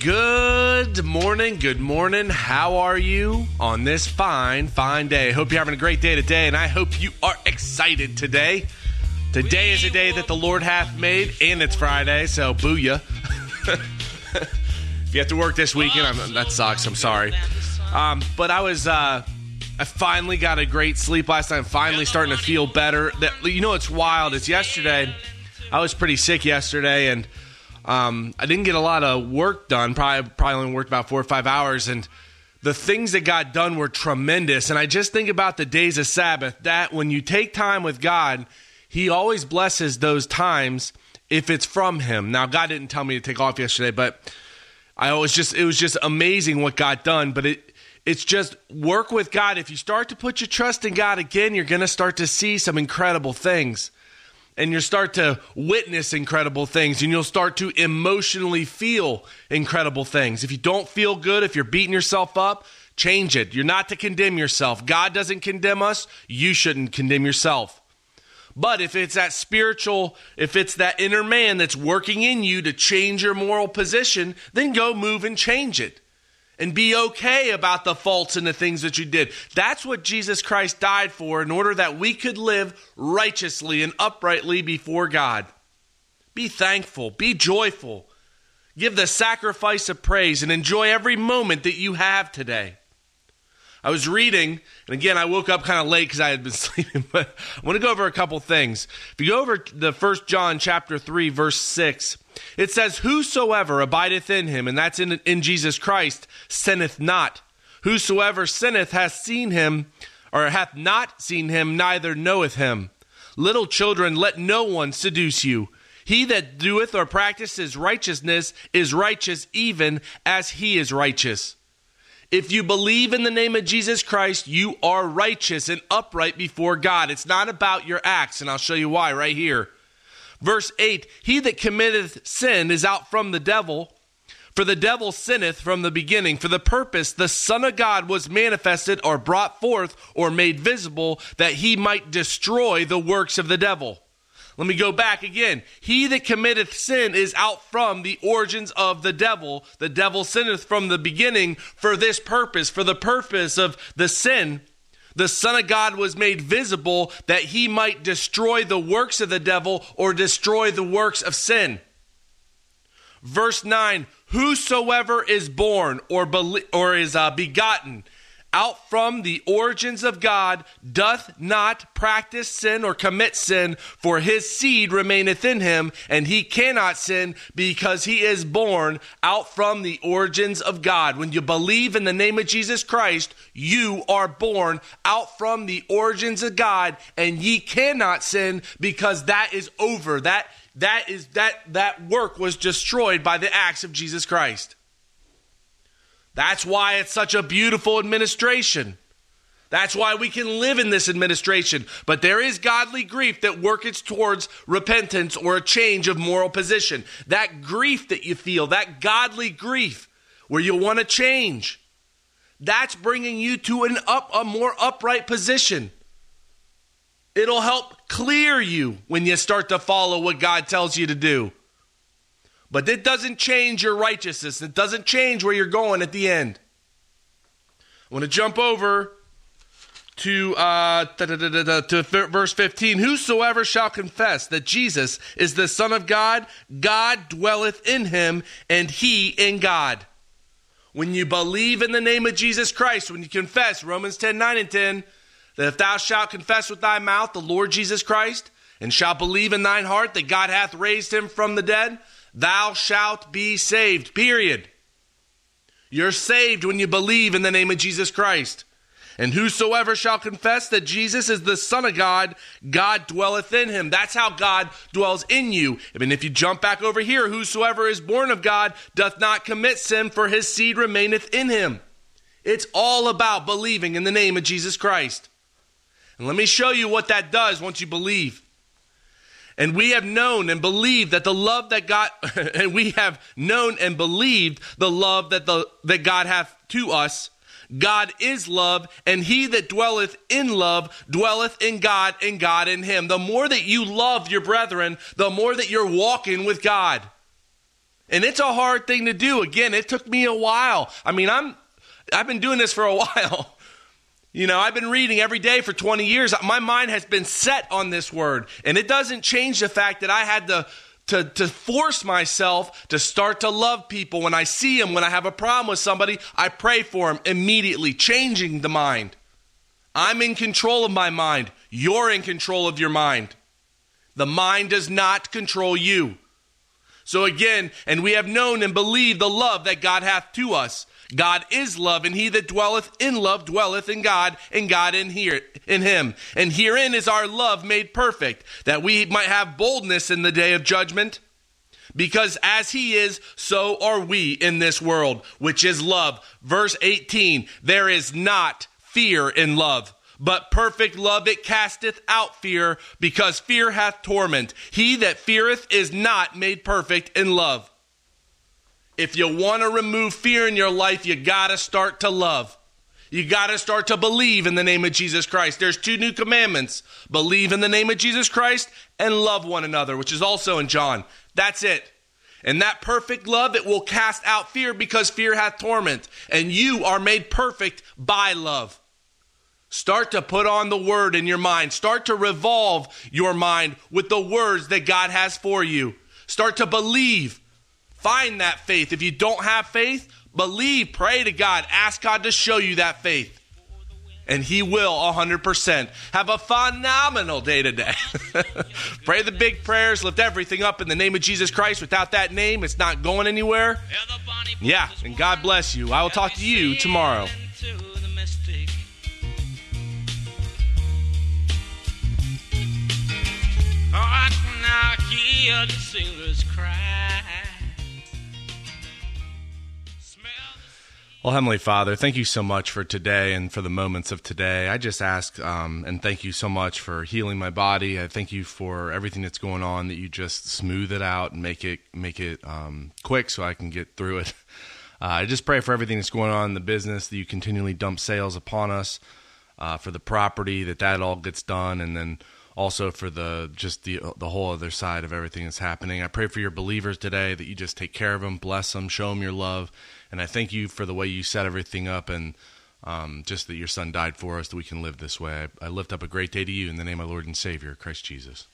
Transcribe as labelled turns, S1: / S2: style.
S1: Good morning, good morning. How are you on this fine, fine day? Hope you're having a great day today, and I hope you are excited today. Today is a day that the Lord hath made, and it's Friday, so booyah. if you have to work this weekend, I'm, that sucks. I'm sorry. Um, but I was, uh, I finally got a great sleep last night. I'm finally starting to feel better. That you know, it's wild. It's yesterday. I was pretty sick yesterday, and um, I didn't get a lot of work done. Probably, probably only worked about four or five hours, and the things that got done were tremendous. And I just think about the days of Sabbath. That when you take time with God, He always blesses those times if it's from Him. Now, God didn't tell me to take off yesterday, but I was just it was just amazing what got done. But it it's just work with God. If you start to put your trust in God again, you're going to start to see some incredible things and you'll start to witness incredible things and you'll start to emotionally feel incredible things. If you don't feel good, if you're beating yourself up, change it. You're not to condemn yourself. God doesn't condemn us. You shouldn't condemn yourself. But if it's that spiritual, if it's that inner man that's working in you to change your moral position, then go move and change it and be okay about the faults and the things that you did. That's what Jesus Christ died for in order that we could live righteously and uprightly before God. Be thankful, be joyful, give the sacrifice of praise, and enjoy every moment that you have today. I was reading, and again, I woke up kind of late because I had been sleeping, but I want to go over a couple things. If you go over the first John chapter 3, verse 6, it says, Whosoever abideth in him, and that's in, in Jesus Christ, sinneth not. Whosoever sinneth hath seen him, or hath not seen him, neither knoweth him. Little children, let no one seduce you. He that doeth or practices righteousness is righteous even as he is righteous. If you believe in the name of Jesus Christ, you are righteous and upright before God. It's not about your acts, and I'll show you why right here. Verse 8 He that committeth sin is out from the devil. For the devil sinneth from the beginning. For the purpose the Son of God was manifested or brought forth or made visible that he might destroy the works of the devil. Let me go back again. He that committeth sin is out from the origins of the devil. The devil sinneth from the beginning for this purpose, for the purpose of the sin. The Son of God was made visible that he might destroy the works of the devil or destroy the works of sin. Verse 9 Whosoever is born or, be- or is uh, begotten out from the origins of God doth not practice sin or commit sin, for his seed remaineth in him, and he cannot sin because he is born out from the origins of God. When you believe in the name of Jesus Christ, you are born out from the origins of God, and ye cannot sin because that is over. That that is that that work was destroyed by the acts of Jesus Christ. That's why it's such a beautiful administration. That's why we can live in this administration. But there is godly grief that worketh towards repentance or a change of moral position. That grief that you feel, that godly grief where you want to change, that's bringing you to an up a more upright position. It'll help clear you when you start to follow what God tells you to do. But it doesn't change your righteousness. It doesn't change where you're going at the end. I want to jump over to uh, to verse 15. Whosoever shall confess that Jesus is the Son of God, God dwelleth in him, and he in God. When you believe in the name of Jesus Christ, when you confess, Romans 10 9 and 10, that if thou shalt confess with thy mouth the Lord Jesus Christ, and shalt believe in thine heart that God hath raised him from the dead, thou shalt be saved. Period. You're saved when you believe in the name of Jesus Christ. And whosoever shall confess that Jesus is the Son of God, God dwelleth in him. That's how God dwells in you. I mean, if you jump back over here, whosoever is born of God doth not commit sin, for his seed remaineth in him. It's all about believing in the name of Jesus Christ. And let me show you what that does once you believe. And we have known and believed that the love that God, and we have known and believed the love that, the, that God hath to us. God is love, and he that dwelleth in love dwelleth in God, and God in him. The more that you love your brethren, the more that you're walking with God. And it's a hard thing to do. Again, it took me a while. I mean, I'm I've been doing this for a while. You know, I've been reading every day for 20 years. My mind has been set on this word. And it doesn't change the fact that I had to, to, to force myself to start to love people. When I see them, when I have a problem with somebody, I pray for them immediately, changing the mind. I'm in control of my mind. You're in control of your mind. The mind does not control you. So again, and we have known and believed the love that God hath to us. God is love, and he that dwelleth in love dwelleth in God, and God in here in him. And herein is our love made perfect, that we might have boldness in the day of judgment. Because as he is, so are we in this world, which is love. Verse 18 There is not fear in love, but perfect love it casteth out fear, because fear hath torment. He that feareth is not made perfect in love. If you want to remove fear in your life, you got to start to love. You got to start to believe in the name of Jesus Christ. There's two new commandments believe in the name of Jesus Christ and love one another, which is also in John. That's it. And that perfect love, it will cast out fear because fear hath torment. And you are made perfect by love. Start to put on the word in your mind. Start to revolve your mind with the words that God has for you. Start to believe Find that faith. If you don't have faith, believe, pray to God, ask God to show you that faith. And He will 100%. Have a phenomenal day today. pray the big prayers, lift everything up in the name of Jesus Christ. Without that name, it's not going anywhere. Yeah, and God bless you. I will talk to you tomorrow. Hear the sailors cry. Well, Heavenly Father, thank you so much for today and for the moments of today. I just ask um, and thank you so much for healing my body. I thank you for everything that's going on. That you just smooth it out and make it make it um, quick so I can get through it. Uh, I just pray for everything that's going on in the business that you continually dump sales upon us uh, for the property that that all gets done, and then also for the just the the whole other side of everything that's happening. I pray for your believers today that you just take care of them, bless them, show them your love and I thank you for the way you set everything up and um, just that your son died for us, that we can live this way. I, I lift up a great day to you in the name of Lord and Savior, Christ Jesus.